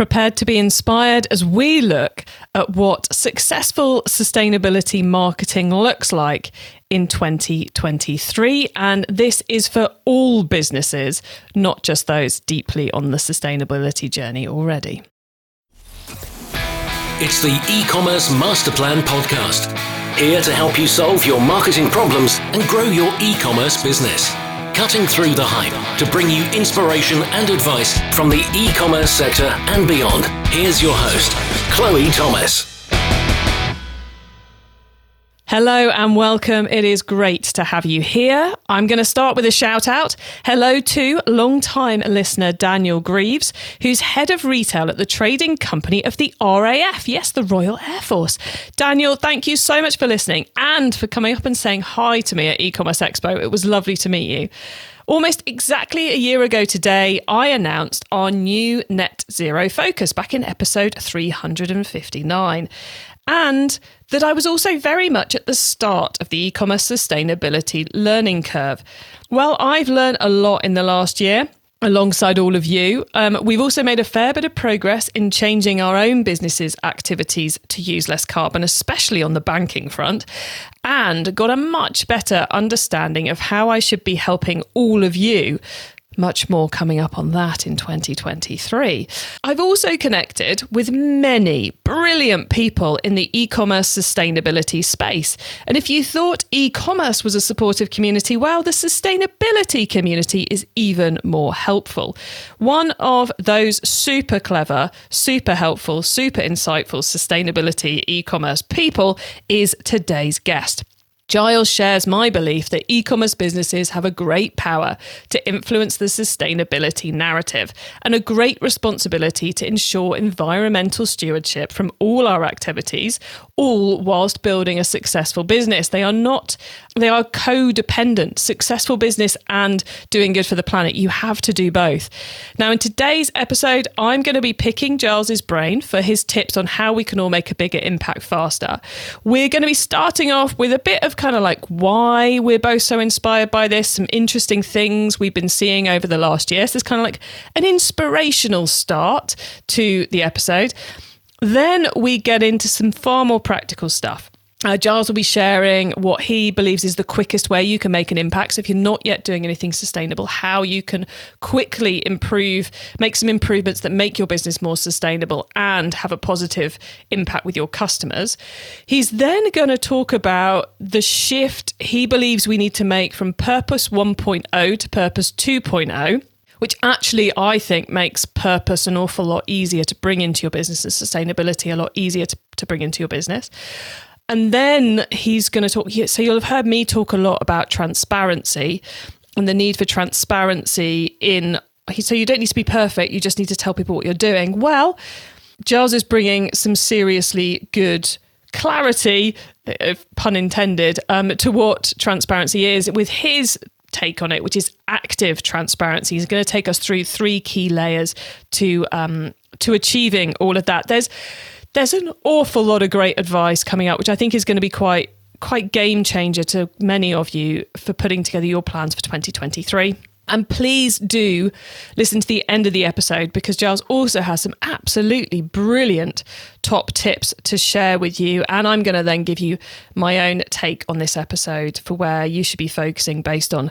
Prepared to be inspired as we look at what successful sustainability marketing looks like in 2023. And this is for all businesses, not just those deeply on the sustainability journey already. It's the e commerce master plan podcast, here to help you solve your marketing problems and grow your e commerce business cutting through the hype to bring you inspiration and advice from the e commerce sector and beyond. Here's your host, Chloe Thomas. Hello and welcome. It is great to have you here. I'm going to start with a shout out. Hello to long-time listener Daniel Greaves, who's head of retail at the trading company of the RAF. Yes, the Royal Air Force. Daniel, thank you so much for listening and for coming up and saying hi to me at e-commerce expo. It was lovely to meet you. Almost exactly a year ago today, I announced our new net zero focus back in episode 359 and that I was also very much at the start of the e commerce sustainability learning curve. Well, I've learned a lot in the last year. Alongside all of you, um, we've also made a fair bit of progress in changing our own businesses' activities to use less carbon, especially on the banking front, and got a much better understanding of how I should be helping all of you much more coming up on that in 2023. I've also connected with many brilliant people in the e commerce sustainability space. And if you thought e commerce was a supportive community, well, the sustainability community is even more helpful. One of those super clever, super helpful, super insightful sustainability e commerce people is today's guest. Giles shares my belief that e commerce businesses have a great power to influence the sustainability narrative and a great responsibility to ensure environmental stewardship from all our activities, all whilst building a successful business. They are not, they are codependent. Successful business and doing good for the planet. You have to do both. Now, in today's episode, I'm going to be picking Giles's brain for his tips on how we can all make a bigger impact faster. We're going to be starting off with a bit of kind of like why we're both so inspired by this, some interesting things we've been seeing over the last year. So it's kind of like an inspirational start to the episode. Then we get into some far more practical stuff. Uh, Giles will be sharing what he believes is the quickest way you can make an impact. So, if you're not yet doing anything sustainable, how you can quickly improve, make some improvements that make your business more sustainable and have a positive impact with your customers. He's then going to talk about the shift he believes we need to make from Purpose 1.0 to Purpose 2.0 which actually I think makes purpose an awful lot easier to bring into your business and sustainability a lot easier to, to bring into your business. And then he's going to talk. So you'll have heard me talk a lot about transparency and the need for transparency in. So you don't need to be perfect. You just need to tell people what you're doing. Well, Giles is bringing some seriously good clarity, pun intended, um, to what transparency is with his take on it, which is active transparency. He's going to take us through three key layers to um, to achieving all of that. There's there's an awful lot of great advice coming out, which I think is going to be quite quite game changer to many of you for putting together your plans for 2023. And please do listen to the end of the episode because Giles also has some absolutely brilliant top tips to share with you. And I'm going to then give you my own take on this episode for where you should be focusing based on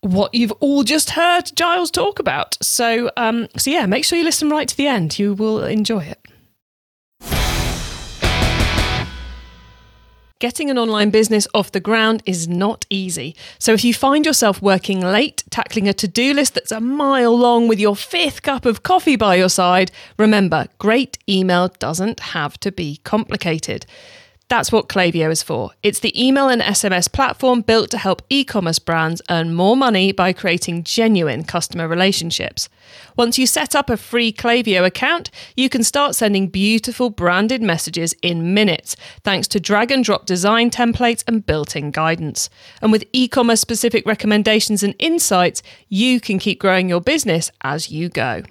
what you've all just heard Giles talk about. So, um, so yeah, make sure you listen right to the end. You will enjoy it. Getting an online business off the ground is not easy. So if you find yourself working late, tackling a to do list that's a mile long with your fifth cup of coffee by your side, remember great email doesn't have to be complicated. That's what Klaviyo is for. It's the email and SMS platform built to help e commerce brands earn more money by creating genuine customer relationships. Once you set up a free Klaviyo account, you can start sending beautiful branded messages in minutes, thanks to drag and drop design templates and built in guidance. And with e commerce specific recommendations and insights, you can keep growing your business as you go.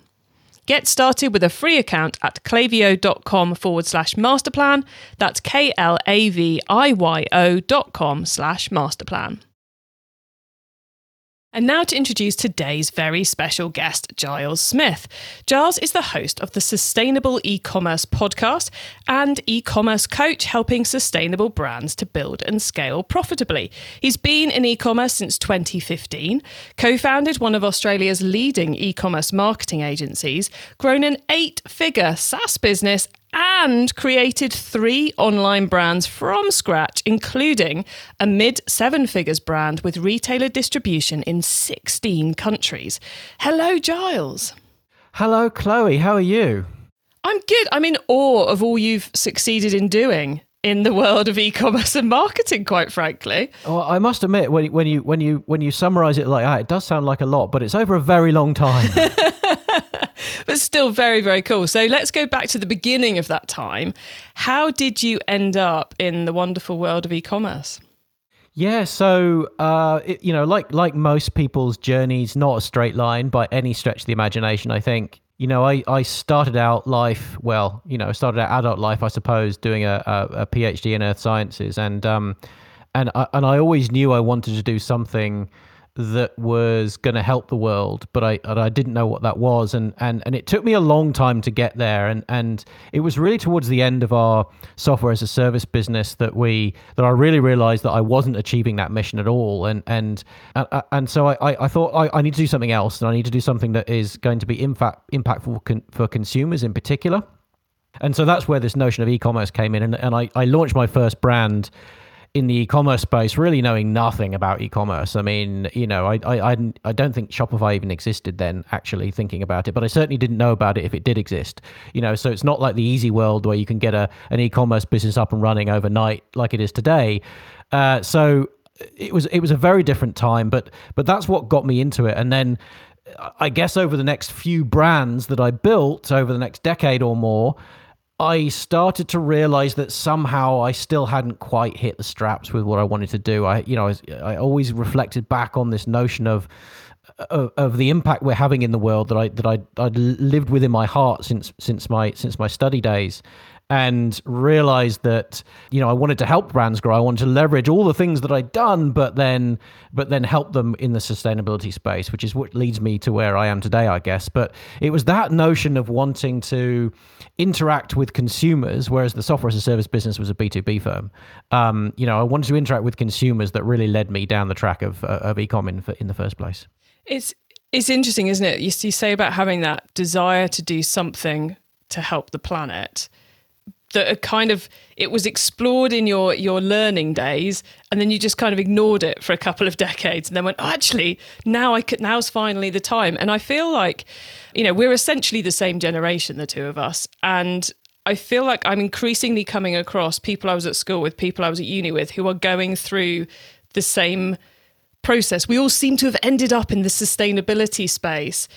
Get started with a free account at klaviyo.com forward slash masterplan. That's K L A V I Y O dot com slash masterplan. And now to introduce today's very special guest, Giles Smith. Giles is the host of the Sustainable E-commerce podcast and e-commerce coach helping sustainable brands to build and scale profitably. He's been in e-commerce since 2015, co-founded one of Australia's leading e-commerce marketing agencies, grown an eight-figure SaaS business and created three online brands from scratch, including a mid seven figures brand with retailer distribution in 16 countries. Hello, Giles. Hello, Chloe. How are you? I'm good. I'm in awe of all you've succeeded in doing in the world of e-commerce and marketing quite frankly well, i must admit when, when you when you when you summarize it like that it does sound like a lot but it's over a very long time but still very, very cool. So let's go back to the beginning of that time. How did you end up in the wonderful world of e commerce? Yeah, so uh, it, you know, like like most people's journeys, not a straight line by any stretch of the imagination. I think you know, I, I started out life well, you know, started out adult life, I suppose, doing a, a, a PhD in earth sciences, and um, and I, and I always knew I wanted to do something that was going to help the world, but I I didn't know what that was, and and and it took me a long time to get there, and and it was really towards the end of our software as a service business that we that I really realized that I wasn't achieving that mission at all, and and and, so I I thought I, I need to do something else, and I need to do something that is going to be impact impactful for consumers in particular, and so that's where this notion of e-commerce came in, and and I I launched my first brand in the e-commerce space, really knowing nothing about e-commerce. I mean, you know, I, I, I don't think Shopify even existed then. Actually, thinking about it, but I certainly didn't know about it if it did exist. You know, so it's not like the easy world where you can get a an e-commerce business up and running overnight like it is today. Uh, so it was it was a very different time, but but that's what got me into it, and then. I guess over the next few brands that I built over the next decade or more, I started to realize that somehow I still hadn't quite hit the straps with what I wanted to do. I, you know, I, I always reflected back on this notion of, of, of the impact we're having in the world that I that I I'd lived within my heart since since my since my study days, and realized that you know I wanted to help brands grow. I wanted to leverage all the things that I'd done, but then but then help them in the sustainability space, which is what leads me to where I am today, I guess. But it was that notion of wanting to interact with consumers, whereas the software as a service business was a B two B firm. Um, you know, I wanted to interact with consumers that really led me down the track of uh, of ecom in in the first place. It's it's interesting, isn't it? You, you say about having that desire to do something to help the planet that are kind of it was explored in your your learning days and then you just kind of ignored it for a couple of decades and then went oh, actually now i could now's finally the time and i feel like you know we're essentially the same generation the two of us and i feel like i'm increasingly coming across people i was at school with people i was at uni with who are going through the same process we all seem to have ended up in the sustainability space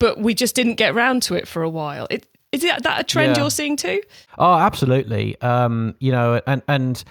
but we just didn't get round to it for a while. It, is that a trend yeah. you're seeing too? Oh, absolutely. Um, you know, and and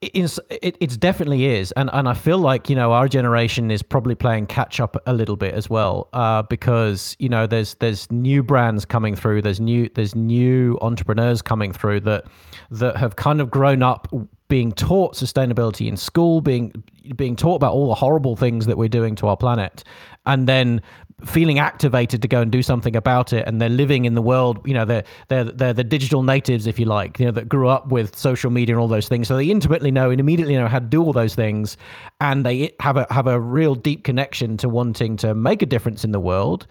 it's, it, it definitely is, and and I feel like you know our generation is probably playing catch up a little bit as well, uh, because you know there's there's new brands coming through, there's new there's new entrepreneurs coming through that that have kind of grown up being taught sustainability in school, being being taught about all the horrible things that we're doing to our planet, and then feeling activated to go and do something about it and they're living in the world you know they're they're they're the digital natives if you like you know that grew up with social media and all those things. So they intimately know and immediately know how to do all those things and they have a have a real deep connection to wanting to make a difference in the world.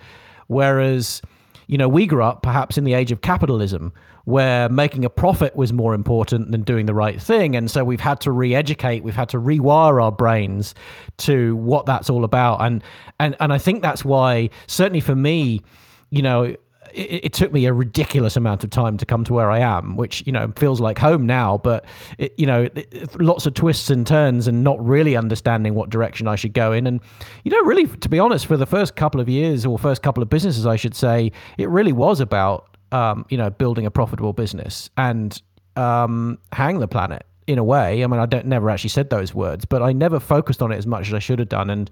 Whereas you know we grew up perhaps in the age of capitalism where making a profit was more important than doing the right thing. And so we've had to re-educate, we've had to rewire our brains to what that's all about. And and and I think that's why, certainly for me, you know, it, it, took me a ridiculous amount of time to come to where I am, which you know feels like home now. But it, you know, it, lots of twists and turns, and not really understanding what direction I should go in. And you know, really, to be honest, for the first couple of years or first couple of businesses, I should say, it really was about um, you know, building a profitable business and um, hang the planet in a way. I mean, I don't never actually said those words, but I never focused on it as much as I should have done. And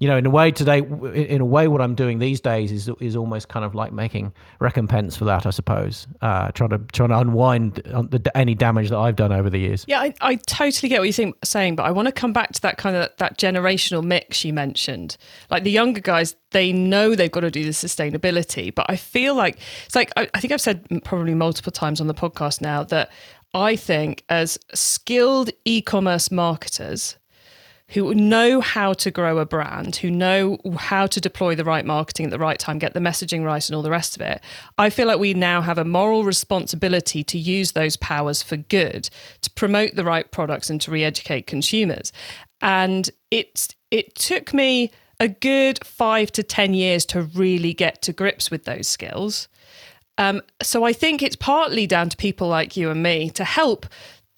you know, in a way today, in a way, what I'm doing these days is is almost kind of like making recompense for that, I suppose. Uh, trying to trying to unwind the, any damage that I've done over the years. Yeah, I, I totally get what you're saying, but I want to come back to that kind of that generational mix you mentioned. Like the younger guys, they know they've got to do the sustainability, but I feel like it's like I, I think I've said probably multiple times on the podcast now that I think as skilled e-commerce marketers who know how to grow a brand, who know how to deploy the right marketing at the right time, get the messaging right, and all the rest of it. I feel like we now have a moral responsibility to use those powers for good, to promote the right products and to re educate consumers. And it's, it took me a good five to 10 years to really get to grips with those skills. Um, so I think it's partly down to people like you and me to help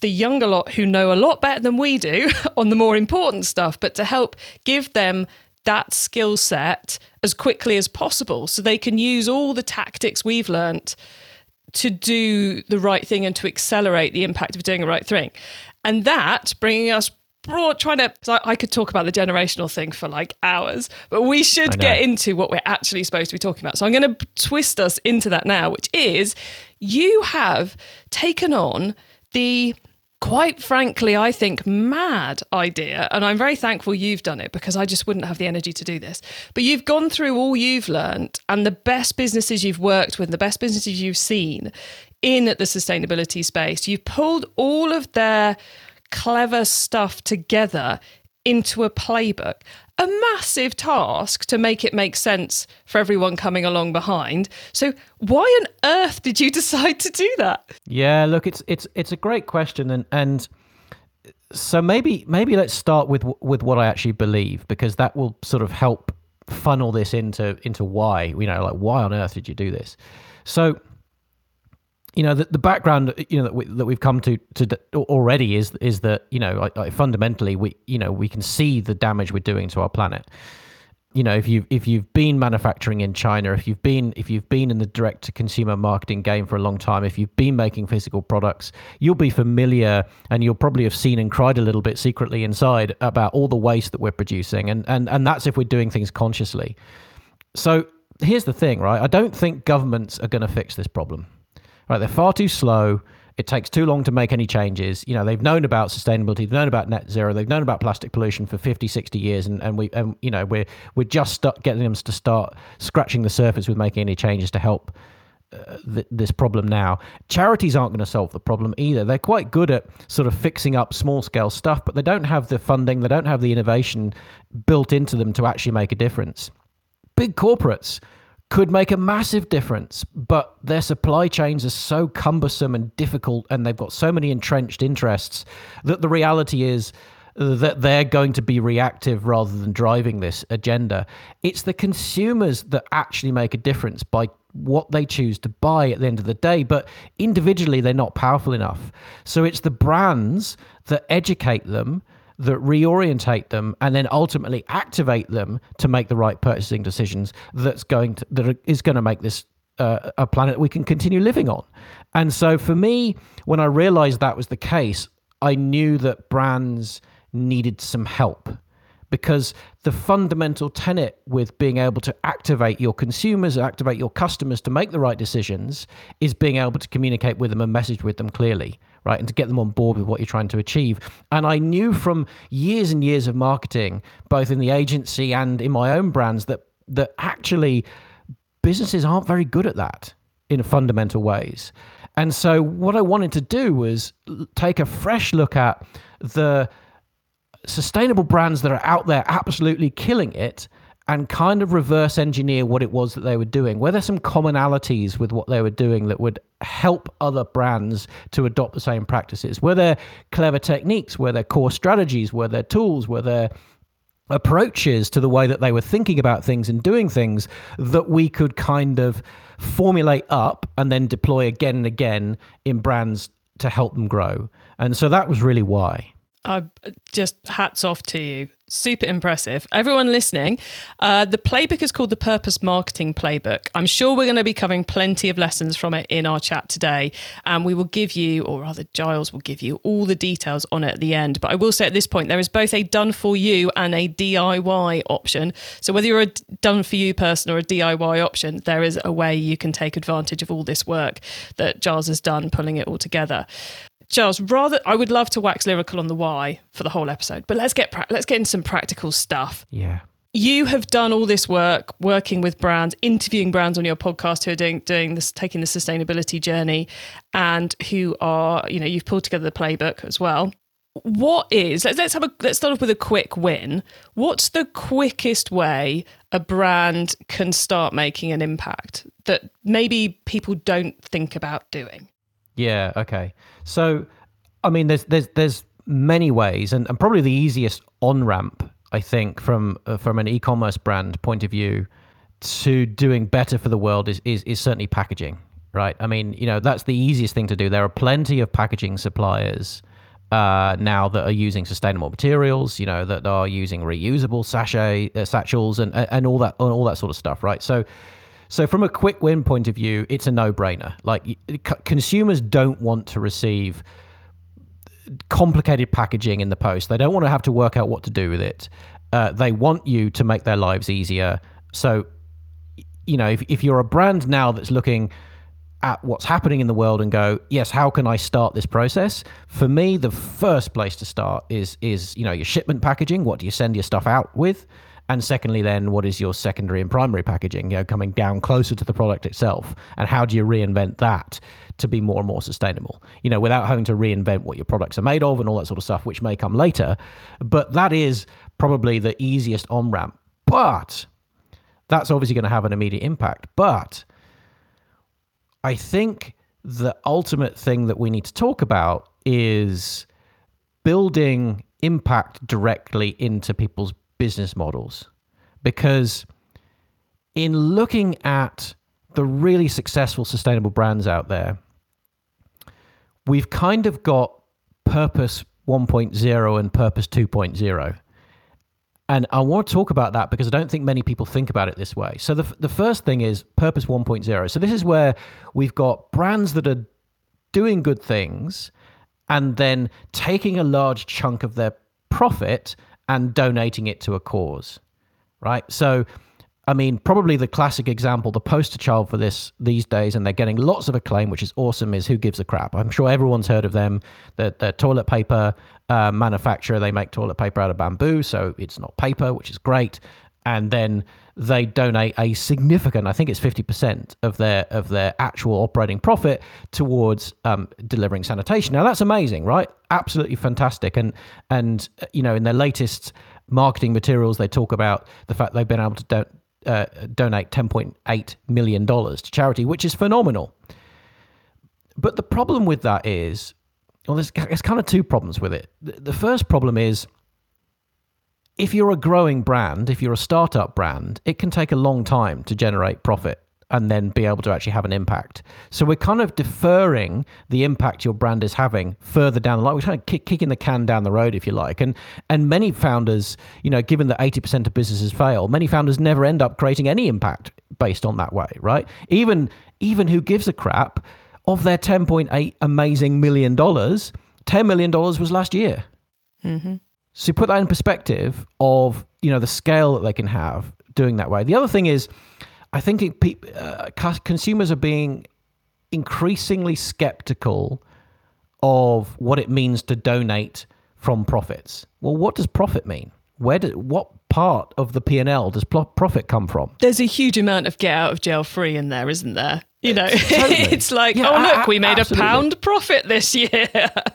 the younger lot who know a lot better than we do on the more important stuff, but to help give them that skill set as quickly as possible so they can use all the tactics we've learnt to do the right thing and to accelerate the impact of doing the right thing. And that bringing us broad, trying to, I could talk about the generational thing for like hours, but we should get into what we're actually supposed to be talking about. So I'm going to twist us into that now, which is you have taken on the quite frankly, I think, mad idea. And I'm very thankful you've done it because I just wouldn't have the energy to do this. But you've gone through all you've learned and the best businesses you've worked with, the best businesses you've seen in the sustainability space. You've pulled all of their clever stuff together into a playbook a massive task to make it make sense for everyone coming along behind. So why on earth did you decide to do that? Yeah, look, it's it's it's a great question and and so maybe maybe let's start with with what I actually believe because that will sort of help funnel this into into why, you know, like why on earth did you do this? So you know the, the background you know that, we, that we've come to to already is is that you know like, like fundamentally we you know we can see the damage we're doing to our planet. You know if you if you've been manufacturing in China if you've been if you've been in the direct to consumer marketing game for a long time if you've been making physical products you'll be familiar and you'll probably have seen and cried a little bit secretly inside about all the waste that we're producing. And and and that's if we're doing things consciously. So here's the thing right? I don't think governments are going to fix this problem Right, they're far too slow. It takes too long to make any changes. You know, they've known about sustainability, they've known about net zero, they've known about plastic pollution for 50, 60 years, and, and we, and, you know, we're we're just getting them to start scratching the surface with making any changes to help uh, th- this problem now. Charities aren't going to solve the problem either. They're quite good at sort of fixing up small scale stuff, but they don't have the funding, they don't have the innovation built into them to actually make a difference. Big corporates could make a massive difference, but their supply chains are so cumbersome and difficult, and they've got so many entrenched interests that the reality is that they're going to be reactive rather than driving this agenda. It's the consumers that actually make a difference by what they choose to buy at the end of the day, but individually, they're not powerful enough. So it's the brands that educate them that reorientate them and then ultimately activate them to make the right purchasing decisions that's going to that is going to make this uh, a planet we can continue living on. And so for me, when I realized that was the case, I knew that brands needed some help because the fundamental tenet with being able to activate your consumers, activate your customers to make the right decisions is being able to communicate with them and message with them clearly right? And to get them on board with what you're trying to achieve. And I knew from years and years of marketing, both in the agency and in my own brands, that that actually businesses aren't very good at that in fundamental ways. And so what I wanted to do was take a fresh look at the sustainable brands that are out there absolutely killing it and kind of reverse engineer what it was that they were doing. Were there some commonalities with what they were doing that would help other brands to adopt the same practices? Were there clever techniques? Were there core strategies? Were there tools? Were there approaches to the way that they were thinking about things and doing things that we could kind of formulate up and then deploy again and again in brands to help them grow? And so that was really why. I just hats off to you. Super impressive. Everyone listening, uh, the playbook is called the Purpose Marketing Playbook. I'm sure we're going to be covering plenty of lessons from it in our chat today. And we will give you, or rather, Giles will give you all the details on it at the end. But I will say at this point, there is both a done for you and a DIY option. So whether you're a done for you person or a DIY option, there is a way you can take advantage of all this work that Giles has done, pulling it all together. Giles, rather, I would love to wax lyrical on the why for the whole episode, but let's get pra- let's get into some practical stuff. Yeah. You have done all this work, working with brands, interviewing brands on your podcast who are doing doing this, taking the sustainability journey, and who are, you know, you've pulled together the playbook as well. What is let's let's have a let's start off with a quick win. What's the quickest way a brand can start making an impact that maybe people don't think about doing? Yeah. Okay. So, I mean, there's there's there's many ways, and, and probably the easiest on ramp, I think, from uh, from an e-commerce brand point of view, to doing better for the world is is is certainly packaging. Right. I mean, you know, that's the easiest thing to do. There are plenty of packaging suppliers uh, now that are using sustainable materials, you know, that are using reusable sachet uh, satchels and and all that all that sort of stuff, right? So so, from a quick win point of view, it's a no brainer. Like, consumers don't want to receive complicated packaging in the post, they don't want to have to work out what to do with it. Uh, they want you to make their lives easier. So, you know, if, if you're a brand now that's looking at what's happening in the world and go, yes, how can I start this process? For me, the first place to start is is you know your shipment packaging. What do you send your stuff out with? And secondly, then what is your secondary and primary packaging? You know, coming down closer to the product itself, and how do you reinvent that to be more and more sustainable? You know, without having to reinvent what your products are made of and all that sort of stuff, which may come later. But that is probably the easiest on ramp. But that's obviously going to have an immediate impact. But I think the ultimate thing that we need to talk about is building impact directly into people's business models because in looking at the really successful sustainable brands out there, we've kind of got purpose 1.0 and purpose 2.0. And I want to talk about that because I don't think many people think about it this way. So, the, the first thing is purpose 1.0. So, this is where we've got brands that are doing good things and then taking a large chunk of their profit and donating it to a cause, right? So, I mean, probably the classic example, the poster child for this these days, and they're getting lots of acclaim, which is awesome, is Who Gives a Crap. I'm sure everyone's heard of them. The, the toilet paper uh, manufacturer, they make toilet paper out of bamboo, so it's not paper, which is great. And then they donate a significant, I think it's 50% of their of their actual operating profit towards um, delivering sanitation. Now that's amazing, right? Absolutely fantastic. And and you know, in their latest marketing materials, they talk about the fact they've been able to do, uh, donate 10.8 million dollars to charity, which is phenomenal. But the problem with that is, well, there's, there's kind of two problems with it. The, the first problem is if you're a growing brand, if you're a startup brand, it can take a long time to generate profit and then be able to actually have an impact. So we're kind of deferring the impact your brand is having further down the line. We're kind of kick, kicking the can down the road, if you like. And and many founders, you know, given that eighty percent of businesses fail, many founders never end up creating any impact based on that way, right? Even even who gives a crap of their ten point eight amazing million dollars, ten million dollars was last year. Mm-hmm. So you put that in perspective of you know the scale that they can have doing that way. The other thing is, I think it, uh, consumers are being increasingly skeptical of what it means to donate from profits. Well, what does profit mean? Where do, what part of the P&L does profit come from? There's a huge amount of get out of jail free in there, isn't there? You know, totally. it's like, yeah, oh look, we made absolutely. a pound profit this year.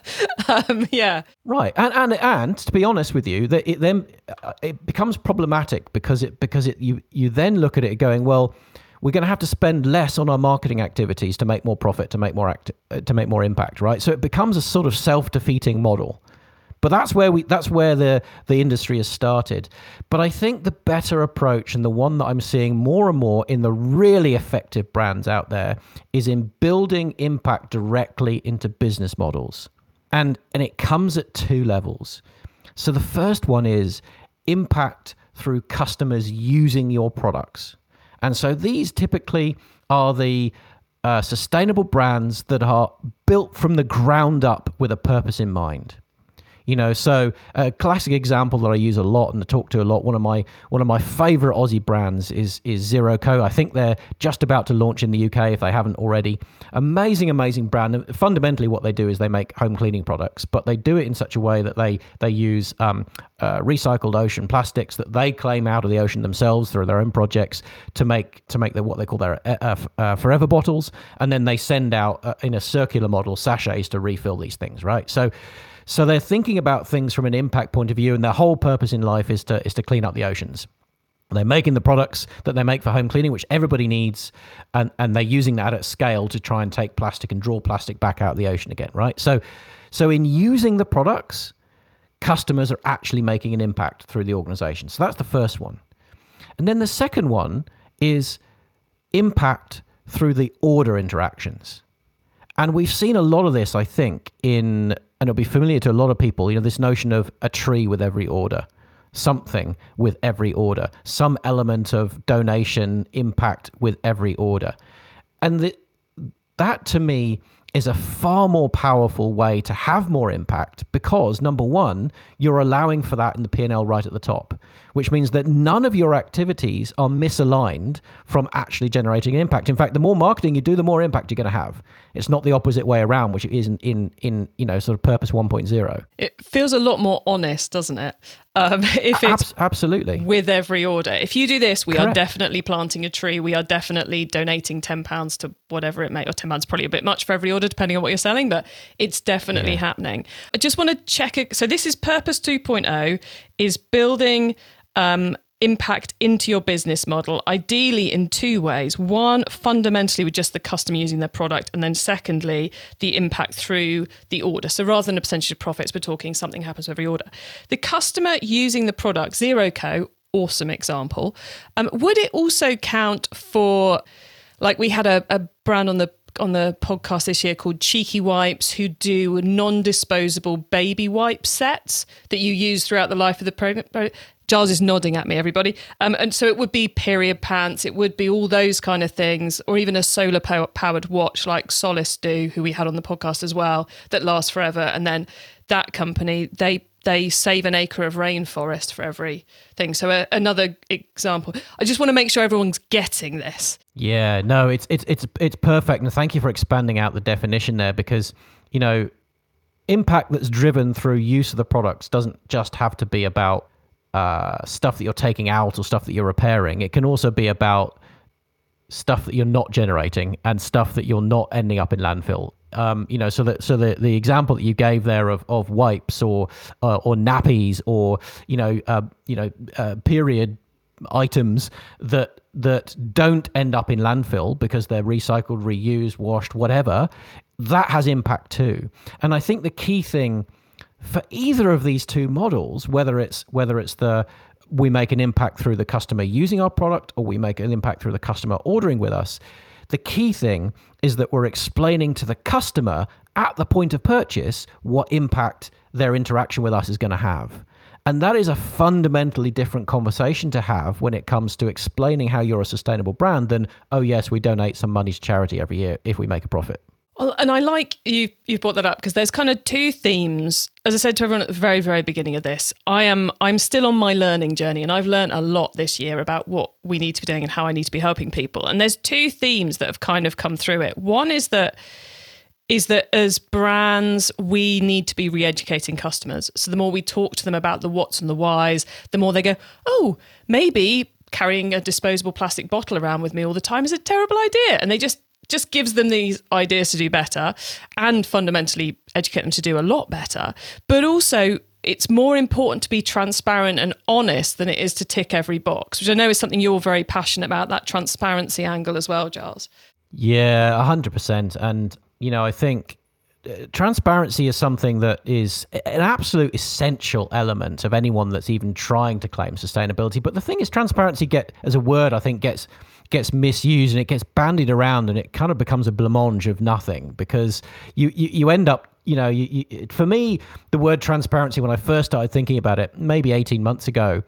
um, yeah, right. And and and to be honest with you, that it then uh, it becomes problematic because it because it you you then look at it going well. We're going to have to spend less on our marketing activities to make more profit, to make more act, uh, to make more impact, right? So it becomes a sort of self-defeating model. But that's where we that's where the the industry has started. But I think the better approach and the one that I'm seeing more and more in the really effective brands out there is in building impact directly into business models. And and it comes at two levels. So the first one is impact through customers using your products. And so these typically are the uh, sustainable brands that are built from the ground up with a purpose in mind. You know, so a classic example that I use a lot and I talk to a lot. One of my one of my favorite Aussie brands is is Zero Co. I think they're just about to launch in the UK if they haven't already. Amazing, amazing brand. Fundamentally, what they do is they make home cleaning products, but they do it in such a way that they they use um, uh, recycled ocean plastics that they claim out of the ocean themselves through their own projects to make to make the, what they call their uh, uh, uh forever bottles, and then they send out uh, in a circular model sachets to refill these things. Right, so. So they're thinking about things from an impact point of view, and their whole purpose in life is to is to clean up the oceans. They're making the products that they make for home cleaning, which everybody needs, and, and they're using that at scale to try and take plastic and draw plastic back out of the ocean again, right? So, so in using the products, customers are actually making an impact through the organization. So that's the first one. And then the second one is impact through the order interactions. And we've seen a lot of this, I think, in, and it'll be familiar to a lot of people, you know, this notion of a tree with every order, something with every order, some element of donation impact with every order. And the, that to me is a far more powerful way to have more impact because number one you're allowing for that in the p&l right at the top which means that none of your activities are misaligned from actually generating an impact. In fact the more marketing you do the more impact you're going to have. It's not the opposite way around which it is in in, in you know sort of purpose 1.0 it feels a lot more honest doesn't it? Um, if it's absolutely. with every order. If you do this we Correct. are definitely planting a tree. We are definitely donating 10 pounds to whatever it may or 10 pounds probably a bit much for every order depending on what you're selling but it's definitely yeah. happening. I just want to check it so this is purpose 2.0 is building um, impact into your business model, ideally in two ways. One, fundamentally with just the customer using their product, and then secondly, the impact through the order. So rather than a percentage of profits, we're talking something happens with every order. The customer using the product, Zero Co, awesome example. Um, would it also count for, like we had a, a brand on the on the podcast this year called Cheeky Wipes, who do non disposable baby wipe sets that you use throughout the life of the program. Giles is nodding at me, everybody. Um, and so it would be period pants, it would be all those kind of things, or even a solar powered watch like Solios do, who we had on the podcast as well, that lasts forever. And then that company, they they save an acre of rainforest for every thing. So another example. I just want to make sure everyone's getting this. Yeah, no, it's it's it's it's perfect, and thank you for expanding out the definition there because you know impact that's driven through use of the products doesn't just have to be about uh, stuff that you're taking out or stuff that you're repairing. It can also be about stuff that you're not generating and stuff that you're not ending up in landfill. Um, you know, so that so the, the example that you gave there of, of wipes or uh, or nappies or you know uh, you know uh, period items that that don't end up in landfill because they're recycled, reused, washed, whatever. That has impact too. And I think the key thing for either of these two models, whether it's whether it's the we make an impact through the customer using our product or we make an impact through the customer ordering with us, the key thing is that we're explaining to the customer at the point of purchase what impact their interaction with us is going to have. And that is a fundamentally different conversation to have when it comes to explaining how you're a sustainable brand than, oh, yes, we donate some money to charity every year if we make a profit. Well, and I like you you've brought that up because there's kind of two themes. As I said to everyone at the very very beginning of this, I am I'm still on my learning journey and I've learned a lot this year about what we need to be doing and how I need to be helping people. And there's two themes that have kind of come through it. One is that is that as brands, we need to be re educating customers. So the more we talk to them about the what's and the whys, the more they go, oh, maybe carrying a disposable plastic bottle around with me all the time is a terrible idea. And they just just gives them these ideas to do better and fundamentally educate them to do a lot better. But also, it's more important to be transparent and honest than it is to tick every box, which I know is something you're very passionate about that transparency angle as well, Giles. Yeah, 100%. And, you know, I think uh, transparency is something that is an absolute essential element of anyone that's even trying to claim sustainability. But the thing is, transparency get as a word, I think, gets gets misused and it gets bandied around and it kind of becomes a blancmange of nothing because you, you, you end up you know, you, you, for me, the word transparency, when I first started thinking about it, maybe 18 months ago,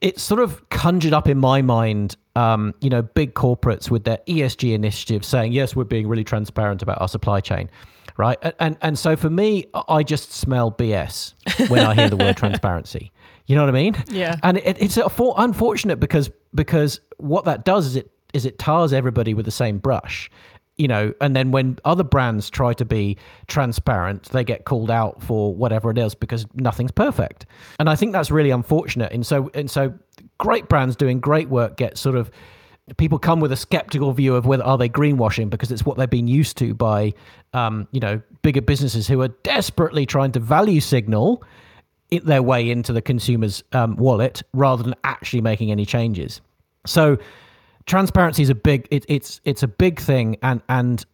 it sort of conjured up in my mind, um, you know, big corporates with their ESG initiatives saying, yes, we're being really transparent about our supply chain. Right. And, and, and so for me, I just smell BS when I hear the word transparency. You know what I mean? Yeah. And it, it's unfortunate because because what that does is it is it tars everybody with the same brush you know, and then when other brands try to be transparent, they get called out for whatever it is because nothing's perfect. And I think that's really unfortunate. And so, and so, great brands doing great work get sort of people come with a skeptical view of whether are they greenwashing because it's what they've been used to by, um, you know, bigger businesses who are desperately trying to value signal their way into the consumer's um, wallet rather than actually making any changes. So transparency is a big it, it's it's a big thing and and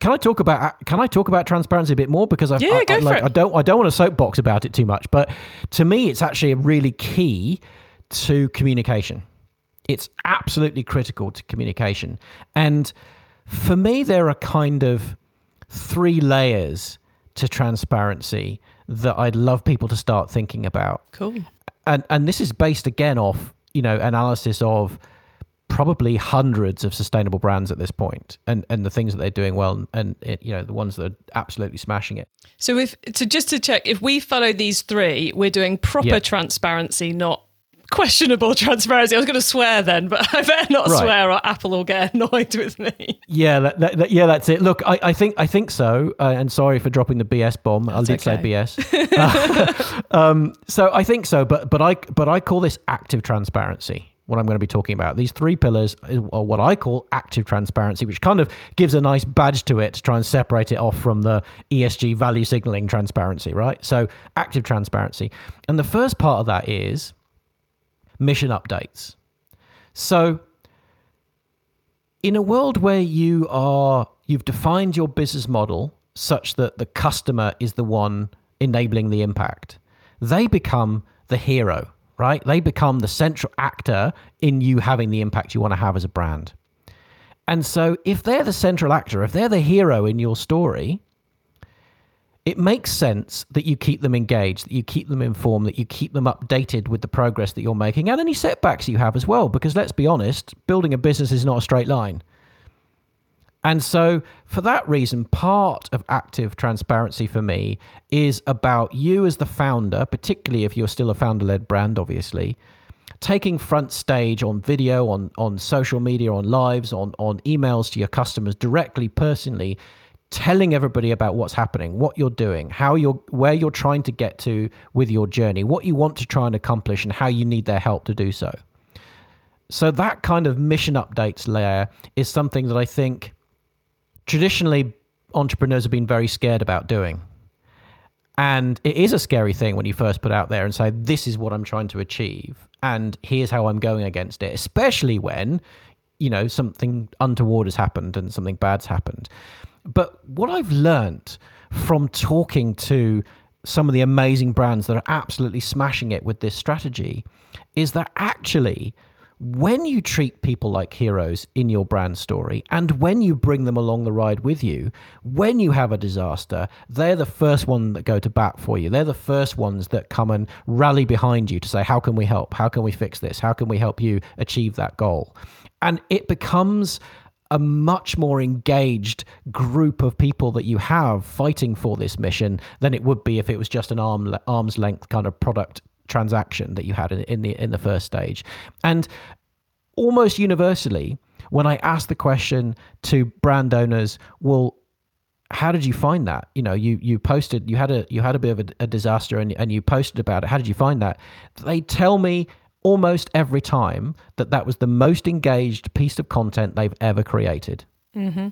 can I talk about uh, can I talk about transparency a bit more? Because I, yeah, I, go I, for like, it. I don't I don't want to soapbox about it too much but to me it's actually a really key to communication. It's absolutely critical to communication. And for me there are kind of three layers to transparency that I'd love people to start thinking about. Cool. And and this is based again off you know analysis of probably hundreds of sustainable brands at this point and and the things that they're doing well and it, you know the ones that are absolutely smashing it. So if so just to check if we follow these three we're doing proper Yeah. transparency not questionable transparency. I was going to swear then but i better not Right. swear or apple will get annoyed with me. Yeah that, that, that- yeah that's it. Look i, I think i think so uh, and sorry for dropping the bs bomb. I did say bs Uh, um, so i think so but but i but i call this active transparency what i'm going to be talking about. These three pillars are what i call active transparency which kind of gives a nice badge to it to try and separate it off from the esg value signaling transparency right? So active transparency. And the first part of that is mission updates. So in a world where you are you've defined your business model such that the customer is the one enabling the impact they become the hero right they become the central actor in you having the impact you want to have as a brand and so if they're the central actor if they're the hero in your story it makes sense that you keep them engaged, that you keep them informed, that you keep them updated with the progress that you're making and any setbacks you have as well. Because let's be honest, building a business is not a straight line. And so, for that reason, part of active transparency for me is about you as the founder, particularly if you're still a founder led brand, obviously, taking front stage on video, on, on social media, on lives, on, on emails to your customers directly, personally, telling everybody about what's happening, what you're doing, how you're where you're trying to get to with your journey, what you want to try and accomplish and how you need their help to do so. So that kind of mission updates layer is something that I think traditionally entrepreneurs have been very scared about doing. And it is a scary thing when you first put out there and say, this is what I'm trying to achieve. And here's how I'm going against it, especially when, you know, something untoward has happened and something bad's happened. But what I've learned from talking to some of the amazing brands that are absolutely smashing it with this strategy is that actually when you treat people like heroes in your brand story and when you bring them along the ride with you, when you have a disaster, they're the first one that go to bat for you. They're the first ones that come and rally behind you to say, How can we help? How can we fix this? How can we help you achieve that goal? And it becomes a much more engaged group of people that you have fighting for this mission than it would be if it was just an arm arm's length kind of product transaction that you had in, in the in the first stage. And almost universally when i ask the question to brand owners well how did you find that? You know you you posted you had a you had a bit of a, a disaster and, and you posted about it. How did you find that? They tell me almost every time that that was the most engaged piece of content they've ever created mm-hmm.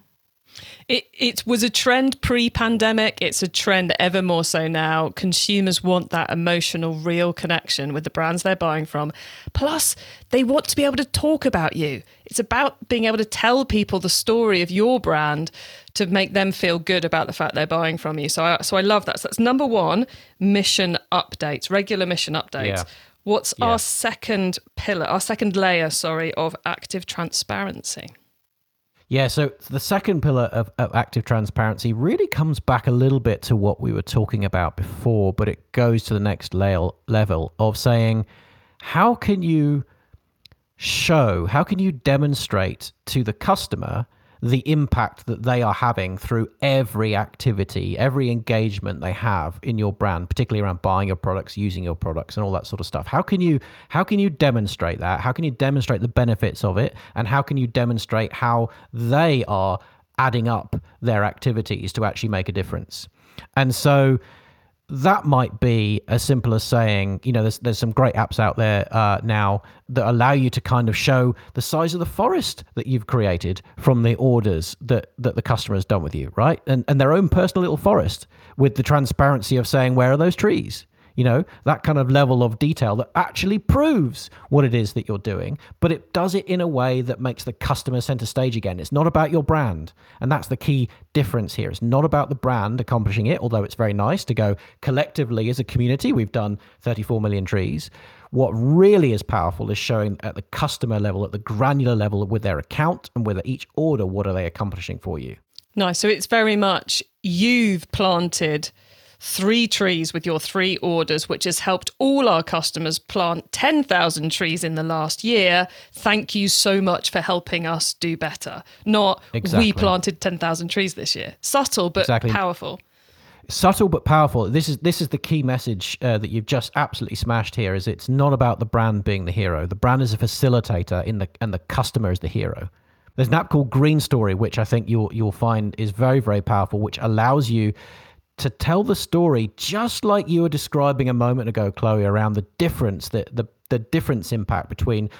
It it was a trend pre-pandemic. It's a trend ever more so now. Consumers want that emotional, real connection with the brands they're buying from. Plus, they want to be able to talk about you. It's about being able to tell people the story of your brand to make them feel good about the fact they're buying from you. So I so I love that. So that's number one: mission updates, regular mission updates. Yeah. What's Yeah. our second pillar? Our second layer, sorry, of active transparency. Yeah, so the second pillar of, of, active transparency really comes back a little bit to what we were talking about before, but it goes to the next level of saying, how can you show, how can you demonstrate to the customer the impact that they are having through every activity, every engagement they have in your brand, particularly around buying your products, using your products and all that sort of stuff. How can you how can you demonstrate that? How can you demonstrate the benefits of it and how can you demonstrate how they are adding up their activities to actually make a difference? And so that might be as simple as saying, you know, there's there's some great apps out there uh, now that allow you to kind of show the size of the forest that you've created from the orders that that the customer has done with you, right? And and their own personal little forest with the transparency of saying where are those trees, you know, that kind of level of detail that actually proves what it is that you're doing, but it does it in a way that makes the customer center stage again. It's not about your brand. And that's the key difference here. It's not about the brand accomplishing it, although it's very nice to go collectively as a community. We've done 34 million trees. What really is powerful is showing at the customer level, at the granular level with their account and with each order, what are they accomplishing for you? Nice. So it's very much you've planted three trees with your three orders, which has helped all our customers plant 10,000 trees in the last year. Thank you so much for helping us do better. Not exactly. we planted 10,000 trees this year. Subtle, but exactly. powerful subtle but powerful. This is this is the key message uh, that you've just absolutely smashed here. Is it's not about the brand being the hero. The brand is a facilitator, in the and the customer is the hero. There's an app called Green Story, which I think you'll you'll find is very very powerful, which allows you to tell the story just like you were describing a moment ago, Chloe, around the difference, the, the, the difference impact between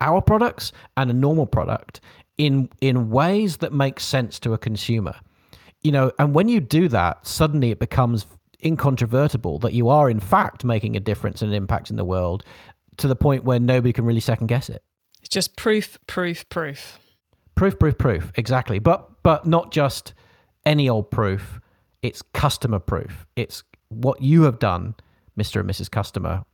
our products and a normal product in in ways that make sense to a consumer. You know, and when you do that, suddenly it becomes incontrovertible that you are in fact making a difference and an impact in the world to the point where nobody can really second guess it. It's just proof, proof, proof. Proof, proof, proof. Exactly. But but not just any old proof it's customer proof. It's what you have done, Mr. and Mrs. Customer.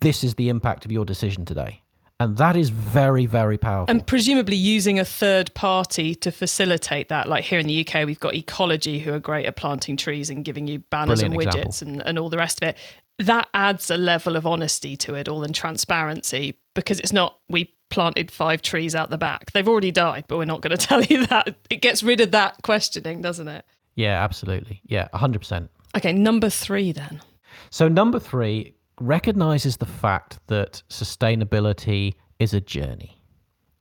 This is the impact of your decision today. And that is very, very powerful. And presumably using a third party to facilitate that. Like here in the UK, we've got Ecologi, who are great at planting trees and giving you banners Brilliant and widgets and, and all the rest of it. That adds a level of honesty to it all and transparency because it's not we planted five trees out the back. They've already died, but we're not going to tell you that. It gets rid of that questioning, doesn't it? Yeah, absolutely. Yeah, 100%. Okay, number three then. So, number three recognizes the fact that sustainability is a journey.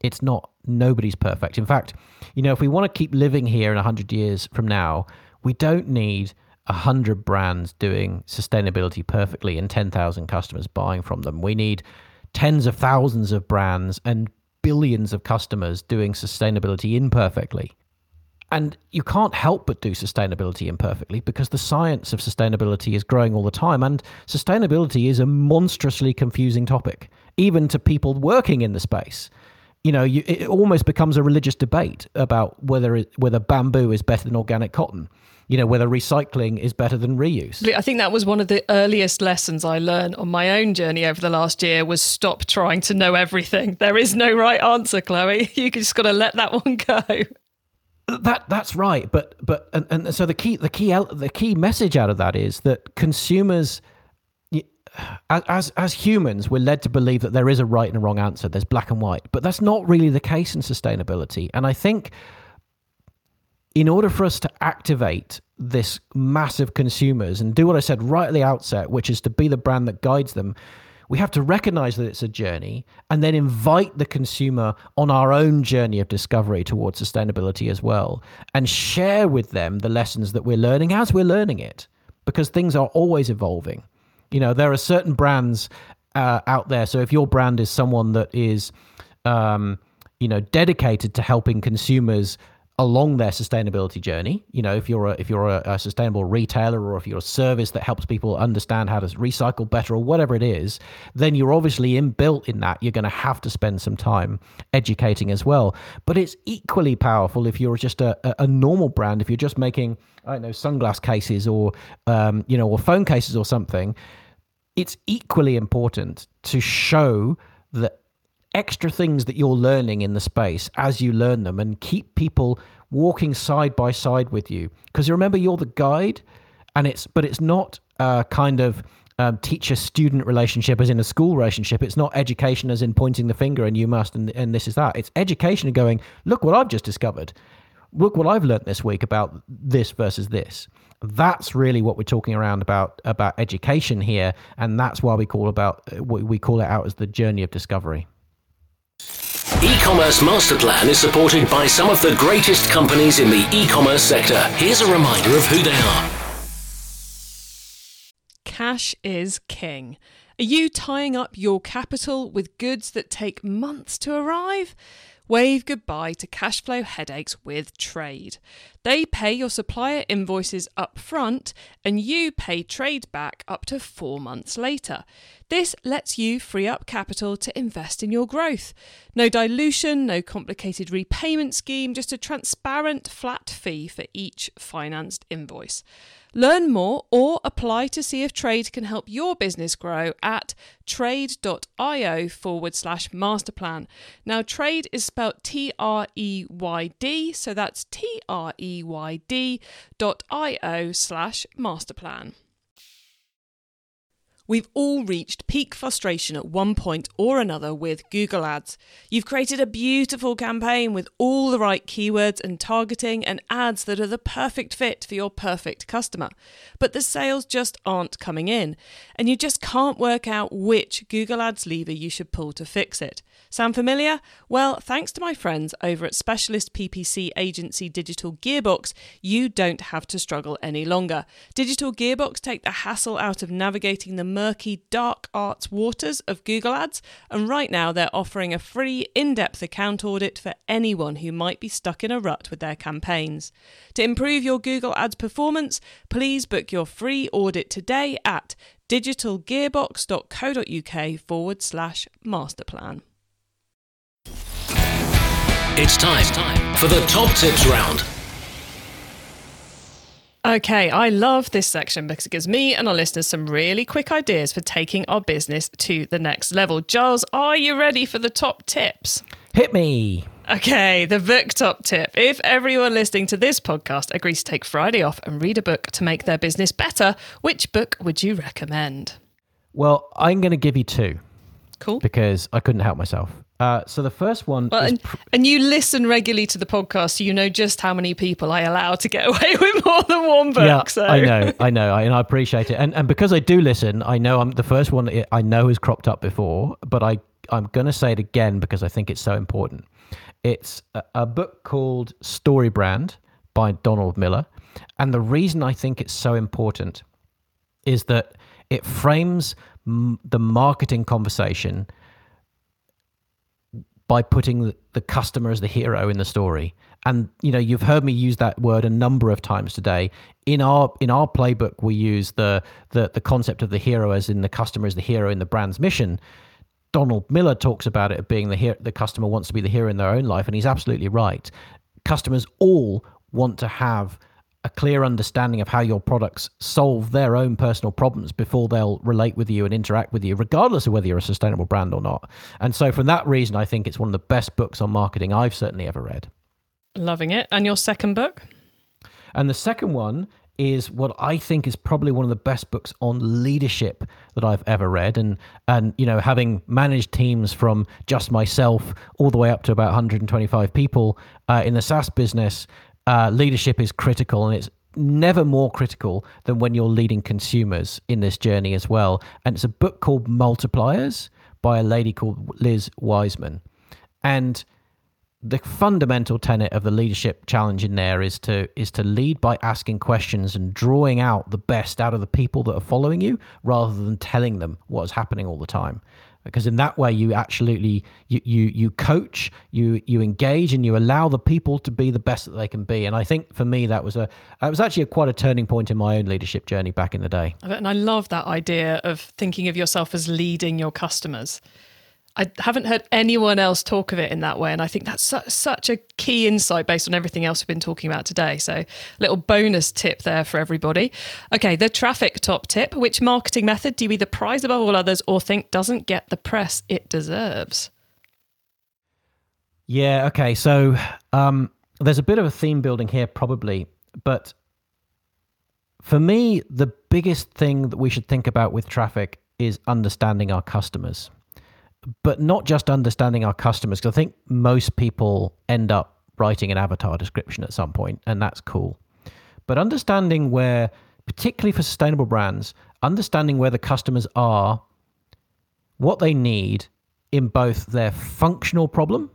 It's not, nobody's perfect. In fact, you know, if we want to keep living here in 100 years from now, we don't need 100 brands doing sustainability perfectly and 10,000 customers buying from them. We need tens of thousands of brands and billions of customers doing sustainability imperfectly. And you can't help but do sustainability imperfectly because the science of sustainability is growing all the time. And sustainability is a monstrously confusing topic, even to people working in the space. You know, you, it almost becomes a religious debate about whether whether bamboo is better than organic cotton. You know, whether recycling is better than reuse. I think that was one of the earliest lessons I learned on my own journey over the last year was stop trying to know everything. There is no right answer, Chloe. You just got to let that one go. That that's right, but but and, and so the key the key the key message out of that is that consumers, as as humans, we're led to believe that there is a right and a wrong answer. There's black and white, but that's not really the case in sustainability. And I think, in order for us to activate this massive consumers and do what I said right at the outset, which is to be the brand that guides them, we have to recognize that it's a journey and then invite the consumer on our own journey of discovery towards sustainability as well and share with them the lessons that we're learning as we're learning it because things are always evolving. You know, there are certain brands uh, out there. So if your brand is someone that is, um, you know, dedicated to helping consumers along their sustainability journey. You know, if you're a, if you're a, a, sustainable retailer or if you're a service that helps people understand how to recycle better or whatever it is, then you're obviously inbuilt in that. You're going to have to spend some time educating as well. But it's equally powerful if you're just a, a normal brand. If you're just making I don't know sunglass cases or um, you know or phone cases or something, it's equally important to show that extra things that you're learning in the space as you learn them and keep people walking side by side with you. Because you remember you're the guide and it's but it's not a kind of um, teacher student relationship as in a school relationship. It's not education as in pointing the finger and you must and, and this is that. It's education and going look what i've just discovered. Look what i've learned this week about this versus this. That's really what we're talking around about about education here and that's why we call about we call it out as the journey of discovery E-commerce master plan is supported by some of the greatest companies in the e-commerce sector. Here's a reminder of who they are. Cash is king. Are you tying up your capital with goods that take months to arrive? Wave goodbye to cash flow headaches with Treyd. They pay your supplier invoices up front and you pay Treyd back up to four months later. This lets you free up capital to invest in your growth. No dilution, no complicated repayment scheme, just a transparent flat fee for each financed invoice. Learn more or apply to see if Treyd can help your business grow at treyd.io forward slash masterplan. Now, Treyd is spelled T R E Y D, so that's T R E Y D dot I O slash masterplan. We've all reached peak frustration at one point or another with Google Ads. You've created a beautiful campaign with all the right keywords and targeting and ads that are the perfect fit for your perfect customer. But the sales just aren't coming in, and you just can't work out which Google Ads lever you should pull to fix it. Sound familiar? Well, thanks to my friends over at specialist PPC agency Digital Gearbox, you don't have to struggle any longer. Digital Gearbox take the hassle out of navigating the murky, dark arts waters of Google Ads, and right now they're offering a free in depth account audit for anyone who might be stuck in a rut with their campaigns. To improve your Google Ads performance, please book your free audit today at digitalgearbox.co.uk forward slash masterplan. It's time for the top tips round. Okay, I love this section because it gives me and our listeners some really quick ideas for taking our business to the next level. Giles, are you ready for the top tips? Hit me. Okay, the book top tip. If everyone listening to this podcast agrees to take Friday off and read a book to make their business better, which book would you recommend? Well, I'm going to give you two. Cool. Because I couldn't help myself. Uh, so the first one, well, and, pr- and, you listen regularly to the podcast, so you know just how many people I allow to get away with more than one book. Yeah, so. I know, I know, I, and I appreciate it. And and because I do listen, I know I'm the first one I know has cropped up before, but I I'm going to say it again because I think it's so important. It's a, a book called Story Brand by Donald Miller, and the reason I think it's so important is that it frames m- the marketing conversation by putting the customer as the hero in the story. And you know, you've heard me use that word a number of times today. In our in our playbook, we use the the the concept of the hero as in the customer is the hero in the brand's mission. Donald Miller talks about it being the the customer wants to be the hero in their own life, and he's absolutely right. Customers all want to have a clear understanding of how your products solve their own personal problems before they'll relate with you and interact with you, regardless of whether you're a sustainable brand or not. And so, for that reason, I think it's one of the best books on marketing I've certainly ever read. Loving it. And your second book? And the second one is what I think is probably one of the best books on leadership that I've ever read. And and you know, having managed teams from just myself all the way up to about 125 people uh, in the SaaS business, uh, leadership is critical, and it's never more critical than when you're leading consumers in this journey as well. And it's a book called Multipliers by a lady called Liz Wiseman, and the fundamental tenet of the leadership challenge in there is to is to lead by asking questions and drawing out the best out of the people that are following you rather than telling them what is happening all the time because in that way you absolutely you, you you coach you you engage and you allow the people to be the best that they can be. And i think for me that was a it was actually a, quite a turning point in my own leadership journey back in the day. And i love that idea of thinking of yourself as leading your customers I haven't heard anyone else talk of it in that way. And I think that's su- such a key insight based on everything else we've been talking about today. So, little bonus tip there for everybody. Okay, the traffic top tip. Which marketing method do you either prize above all others or think doesn't get the press it deserves? Yeah. Okay. So um, there's a bit of a theme building here, probably, but for me, the biggest thing that we should think about with traffic is understanding our customers, but not just understanding our customers. Because I think most people end up writing an avatar description at some point, and that's cool. But understanding where, particularly for sustainable brands, understanding where the customers are, what they need in both their functional problem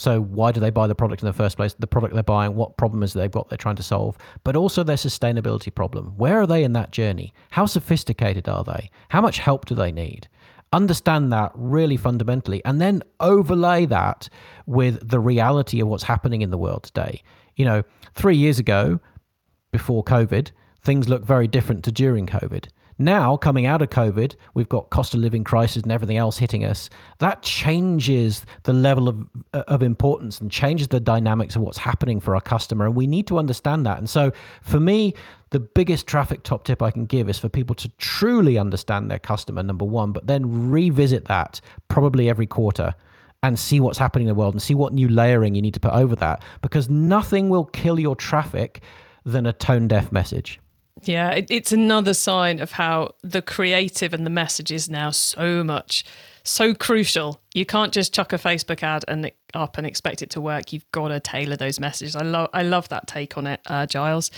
so why do they buy the product in the first place? The product they're buying, what problem is they've got they're trying to solve, but also their sustainability problem. Where are they in that journey? How sophisticated are they? How much help do they need? Understand that really fundamentally and then overlay that with the reality of what's happening in the world today. You know, 3 years ago before COVID, things looked very different to during COVID. Now, coming out of COVID, we've got cost of living crisis and everything else hitting us. That changes the level of, uh, of importance and changes the dynamics of what's happening for our customer. And we need to understand that. And so, for me, the biggest traffic top tip I can give is for people to truly understand their customer, number one, but then revisit that probably every quarter and see what's happening in the world and see what new layering you need to put over that because nothing will kill your traffic than a tone deaf message. Yeah, it's another sign of how the creative and the message is now so much, so crucial. You can't just chuck a Facebook ad and up and expect it to work. You've got to tailor those messages. I love, I love that take on it, uh, Giles.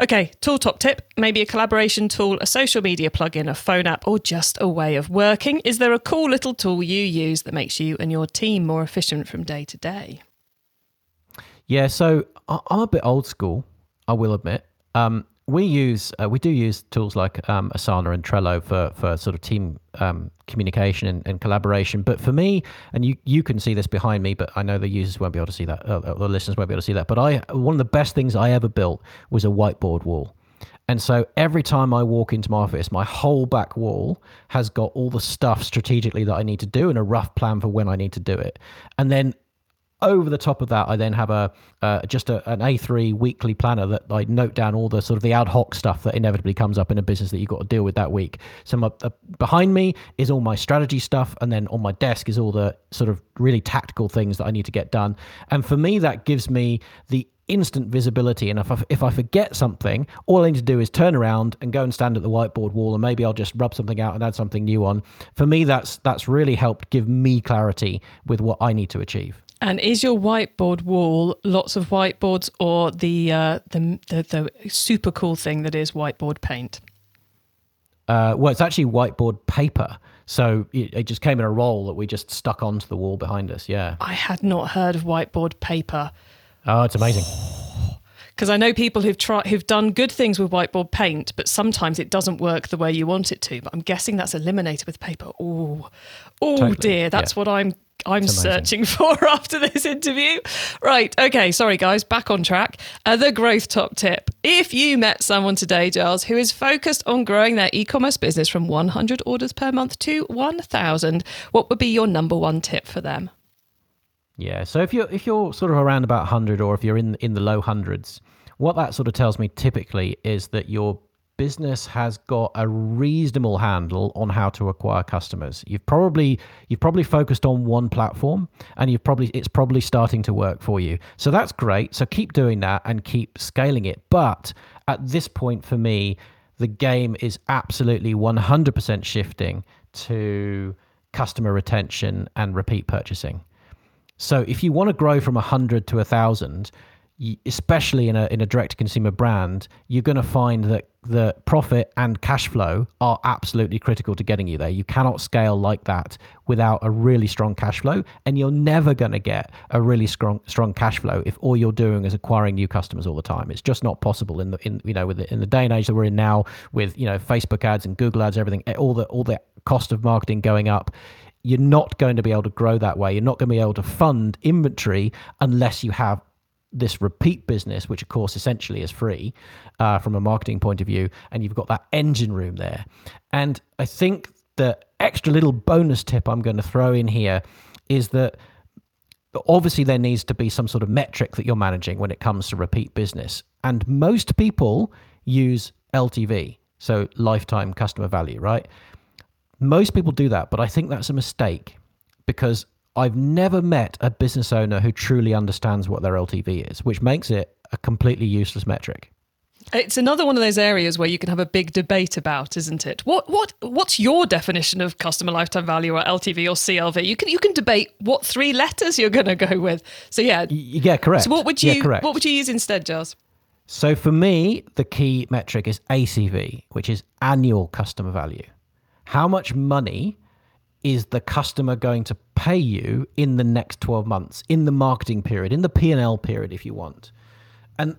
Okay, tool top tip: maybe a collaboration tool, a social media plugin, a phone app, or just a way of working. Is there a cool little tool you use that makes you and your team more efficient from day to day? Yeah, so I'm a bit old school. I will admit. Um, we use uh, we do use tools like um, Asana and Trello for for sort of team um, communication and, and, collaboration. But for me, and you you can see this behind me, but I know the users won't be able to see that. Uh, the listeners won't be able to see that. But I one of the best things I ever built was a whiteboard wall. And so every time I walk into my office, my whole back wall has got all the stuff strategically that I need to do and a rough plan for when I need to do it. And then over the top of that, I then have a uh, just a, an A3 weekly planner that I note down all the sort of the ad hoc stuff that inevitably comes up in a business that you've got to deal with that week. So my, uh, behind me is all my strategy stuff, and then on my desk is all the sort of really tactical things that I need to get done. And for me, that gives me the instant visibility. And if I, if I forget something, all I need to do is turn around and go and stand at the whiteboard wall, and maybe I'll just rub something out and add something new on. For me, that's that's really helped give me clarity with what I need to achieve. And is your whiteboard wall lots of whiteboards or the uh, the, the, the super cool thing that is whiteboard paint? Uh, well, it's actually whiteboard paper. So it, it, just came in a roll that we just stuck onto the wall behind us. Yeah. I had not heard of whiteboard paper. Oh, it's amazing. Because I know people who've tried who've done good things with whiteboard paint, but sometimes it doesn't work the way you want it to. But I'm guessing that's eliminated with paper. Oh, oh totally. dear, that's yeah. what I'm I'm searching for after this interview. Right. Okay. Sorry, guys. Back on track. Uh, the growth top tip. If you met someone today, Giles, who is focused on growing their e commerce business from 100 orders per month to 1,000, what would be your number one tip for them? Yeah. So if you're if you're sort of around about 100, or if you're in in the low hundreds, what that sort of tells me typically is that you're business has got a reasonable handle on how to acquire customers. You've probably you've probably focused on one platform and you've probably it's probably starting to work for you. So that's great. So keep doing that and keep scaling it. But at this point for me, the game is absolutely 100% shifting to customer retention and repeat purchasing. So if you want to grow from 100 to 1000, especially in a in a direct to consumer brand, you're going to find that the profit and cash flow are absolutely critical to getting you there. You cannot scale like that without a really strong cash flow, and you're never going to get a really strong strong cash flow if all you're doing is acquiring new customers all the time. It's just not possible in the in you know with the, in the day and age that we're in now with you know Facebook ads and Google ads, everything, eh, all the all the cost of marketing going up you're not going to be able to grow that way. You're not going to be able to fund inventory unless you have this repeat business, which of course essentially is free uh, from a marketing point of view, and you've got that engine room there. And I think the extra little bonus tip I'm going to throw in here is that obviously there needs to be some sort of metric that you're managing when it comes to repeat business. And most people use LTV, so lifetime customer value, right? Most people do that, but I think that's a mistake because I've never met a business owner who truly understands what their LTV is, which makes it a completely useless metric. It's another one of those areas where you can have a big debate about, isn't it? What what what's your definition of customer lifetime value or LTV or CLV? You can you can debate what three letters you're going to go with. So yeah, yeah, correct. So what would you yeah, correct. what would you use instead, Giles? So for me, the key metric is ACV, which is annual customer value. How much money is the customer going to pay you in the next 12 months, in the marketing period, in the P&L period if you want? And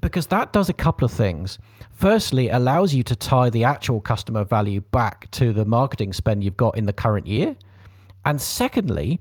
because that does a couple of things. Firstly, allows you to tie the actual customer value back to the marketing spend you've got in the current year. And secondly,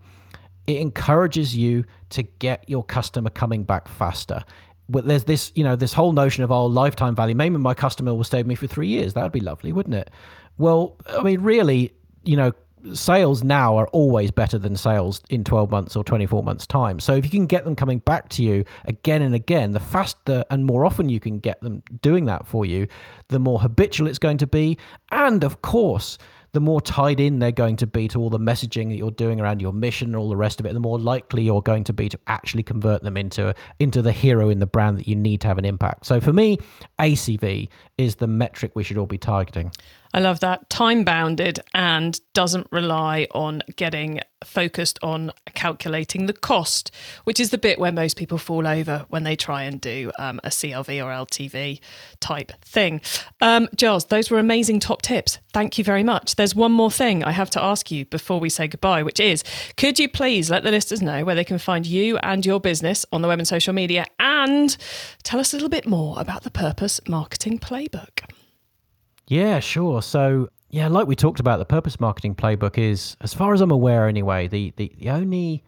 it encourages you to get your customer coming back faster. But there's this, you know, this whole notion of our oh, lifetime value. Maybe my customer will stay with me for three years. That would be lovely, wouldn't it? Well, I mean, really, you know, sales now are always better than sales in 12 months or 24 months time so if you can get them coming back to you again and again the faster and more often you can get them doing that for you the more habitual it's going to be and of course the more tied in they're going to be to all the messaging that you're doing around your mission and all the rest of it, the more likely you're going to be to actually convert them into into the hero in the brand that you need to have an impact. So for me, ACV is the metric we should all be targeting. I love that. Time bounded and doesn't rely on getting focused on calculating the cost, which is the bit where most people fall over when they try and do um, a CLV or LTV type thing. Um, Giles, those were amazing top tips. Thank you very much. There's one more thing I have to ask you before we say goodbye, which is could you please let the listeners know where they can find you and your business on the web and social media and tell us a little bit more about the Purpose Marketing Playbook? Yeah, sure. So, yeah, like we talked about, the purpose marketing playbook is, as far as I'm aware anyway, the, the, the only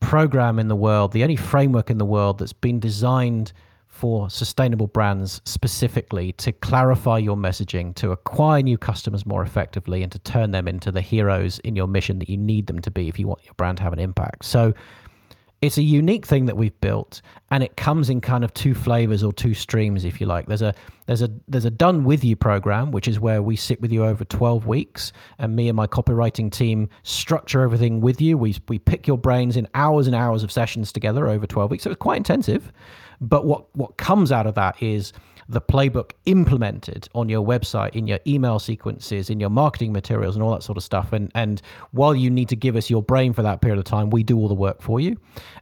program in the world, the only framework in the world that's been designed for sustainable brands specifically to clarify your messaging, to acquire new customers more effectively, and to turn them into the heroes in your mission that you need them to be if you want your brand to have an impact. So, it's a unique thing that we've built and it comes in kind of two flavors or two streams if you like. There's a there's a there's a done with you program which is where we sit with you over 12 weeks and me and my copywriting team structure everything with you. We we pick your brains in hours and hours of sessions together over 12 weeks so it's quite intensive. But what what comes out of that is the playbook implemented on your website, in your email sequences, in your marketing materials, and all that sort of stuff. And and while you need to give us your brain for that period of time, we do all the work for you.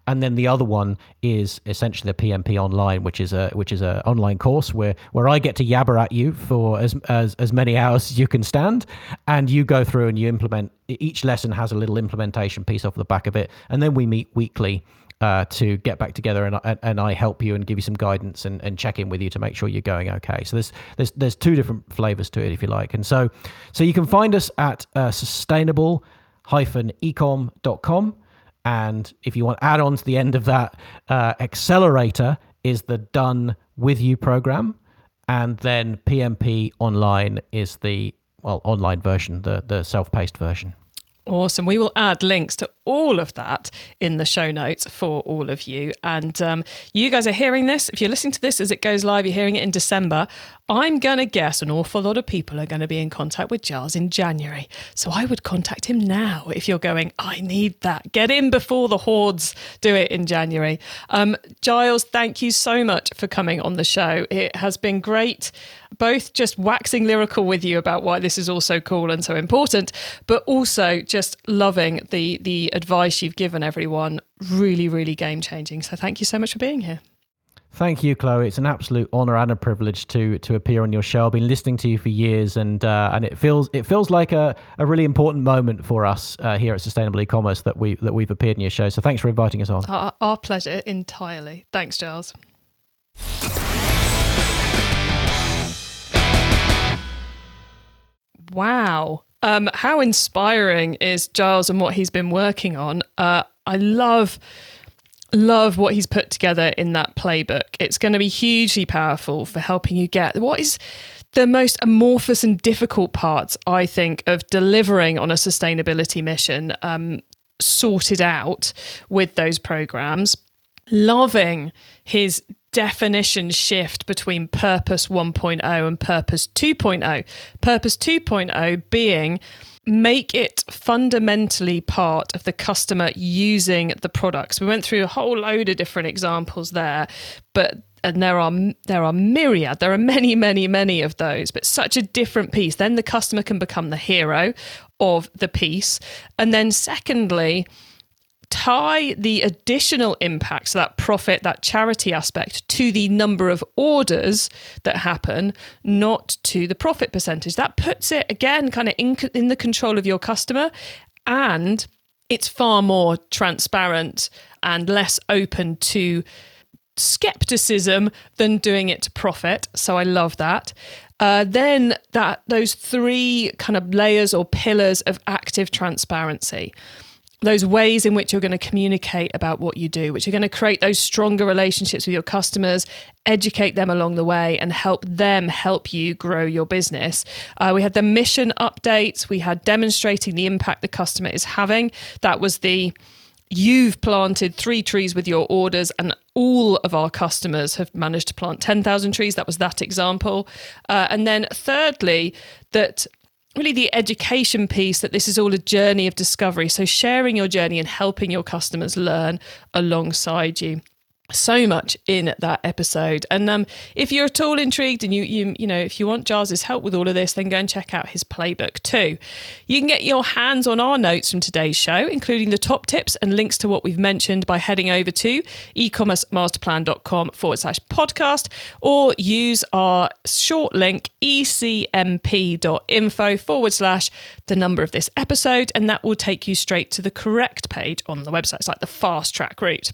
And then the other one is essentially the PMP online, which is a which is a online course where where I get to yabber at you for as as as many hours as you can stand, and you go through and you implement. Each lesson has a little implementation piece off the back of it, and then we meet weekly uh, to get back together and, and I help you and give you some guidance and, and check in with you to make sure you're going okay. So there's there's there's two different flavors to it if you like, and so so you can find us at uh, sustainable-ecom.com, and if you want add on to the end of that, uh, accelerator is the done with you program, and then PMP online is the well online version, the the self paced version. Awesome. We will add links to all of that in the show notes for all of you. And um, you guys are hearing this. If you're listening to this as it goes live, you're hearing it in December. I'm going to guess an awful lot of people are going to be in contact with Giles in January. So I would contact him now if you're going, I need that. Get in before the hordes do it in January. Um, Giles, thank you so much for coming on the show. It has been great, both just waxing lyrical with you about why this is all so cool and so important, but also just loving the, the advice you've given everyone. Really, really game changing. So thank you so much for being here. Thank you, Chloe. It's an absolute honor and a privilege to to appear on your show. I've been listening to you for years, and uh, and it feels it feels like a, a really important moment for us uh, here at Sustainable E-commerce that we that we've appeared in your show. So thanks for inviting us on. Our, our pleasure entirely. Thanks, Giles. Wow. Um, how inspiring is Giles and what he's been working on? Uh, I love love what he's put together in that playbook. It's going to be hugely powerful for helping you get what is the most amorphous and difficult parts, I think, of delivering on a sustainability mission um, sorted out with those programs. Loving his definition shift between Purpose 1.0 and Purpose 2.0. Purpose 2.0 being make it fundamentally part of the customer using the products. We went through a whole load of different examples there, but and there are there are myriad there are many many many of those but such a different piece then the customer can become the hero of the piece and then secondly tie the additional impacts, so that profit, that charity aspect, to the number of orders that happen, not to the profit percentage. That puts it again kind of in, in the control of your customer and it's far more transparent and less open to skepticism than doing it to profit. So I love that. Uh, then that those three kind of layers or pillars of active transparency those ways in which you're going to communicate about what you do, which are going to create those stronger relationships with your customers, educate them along the way, and help them help you grow your business. Uh, we had the mission updates, we had demonstrating the impact the customer is having. That was the you've planted three trees with your orders and all of our customers have managed to plant 10,000 trees. That was that example. Uh, and then, thirdly, that really the education piece that this is all a journey of discovery. So, sharing your journey and helping your customers learn alongside you so much in that episode. And um, if you're at all intrigued and you you you know if you want Giles's help with all of this, then go and check out his playbook too. You can get your hands on our notes from today's show, including the top tips and links to what we've mentioned by heading over to ecommercemasterplan.com forward slash podcast or use our short link ecmp.info forward slash the number of this episode, and that will take you straight to the correct page on the website. It's like the fast track route.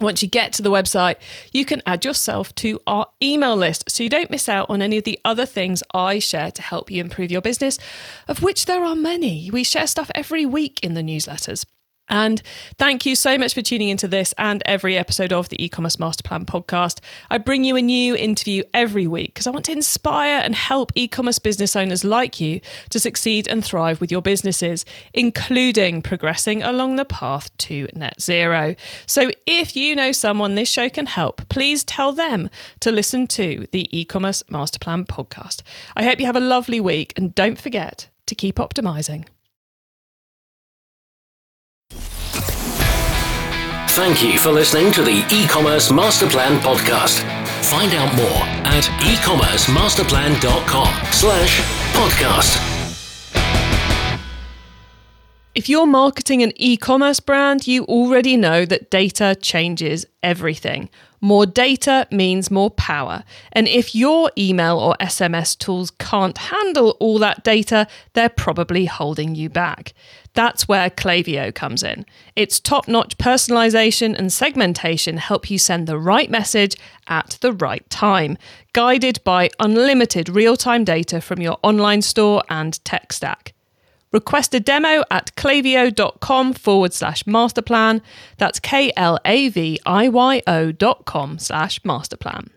Once you get to the website, you can add yourself to our email list so you don't miss out on any of the other things I share to help you improve your business, of which there are many. We share stuff every week in the newsletters. And thank you so much for tuning into this and every episode of the e-commerce master plan podcast. I bring you a new interview every week because I want to inspire and help e-commerce business owners like you to succeed and thrive with your businesses, including progressing along the path to net zero. So if you know someone this show can help, please tell them to listen to the e-commerce master plan podcast. I hope you have a lovely week and don't forget to keep optimizing. Thank you for listening to the e-commerce master plan podcast. Find out more at ecommercemasterplan.com slash podcast. If you're marketing an e commerce brand, you already know that data changes everything. More data means more power. And if your email or SMS tools can't handle all that data, they're probably holding you back. That's where Klaviyo comes in. Its top notch personalization and segmentation help you send the right message at the right time, guided by unlimited real time data from your online store and tech stack. Request a demo at klaviyo.com forward slash masterplan. That's K L A V I Y O dot com slash masterplan.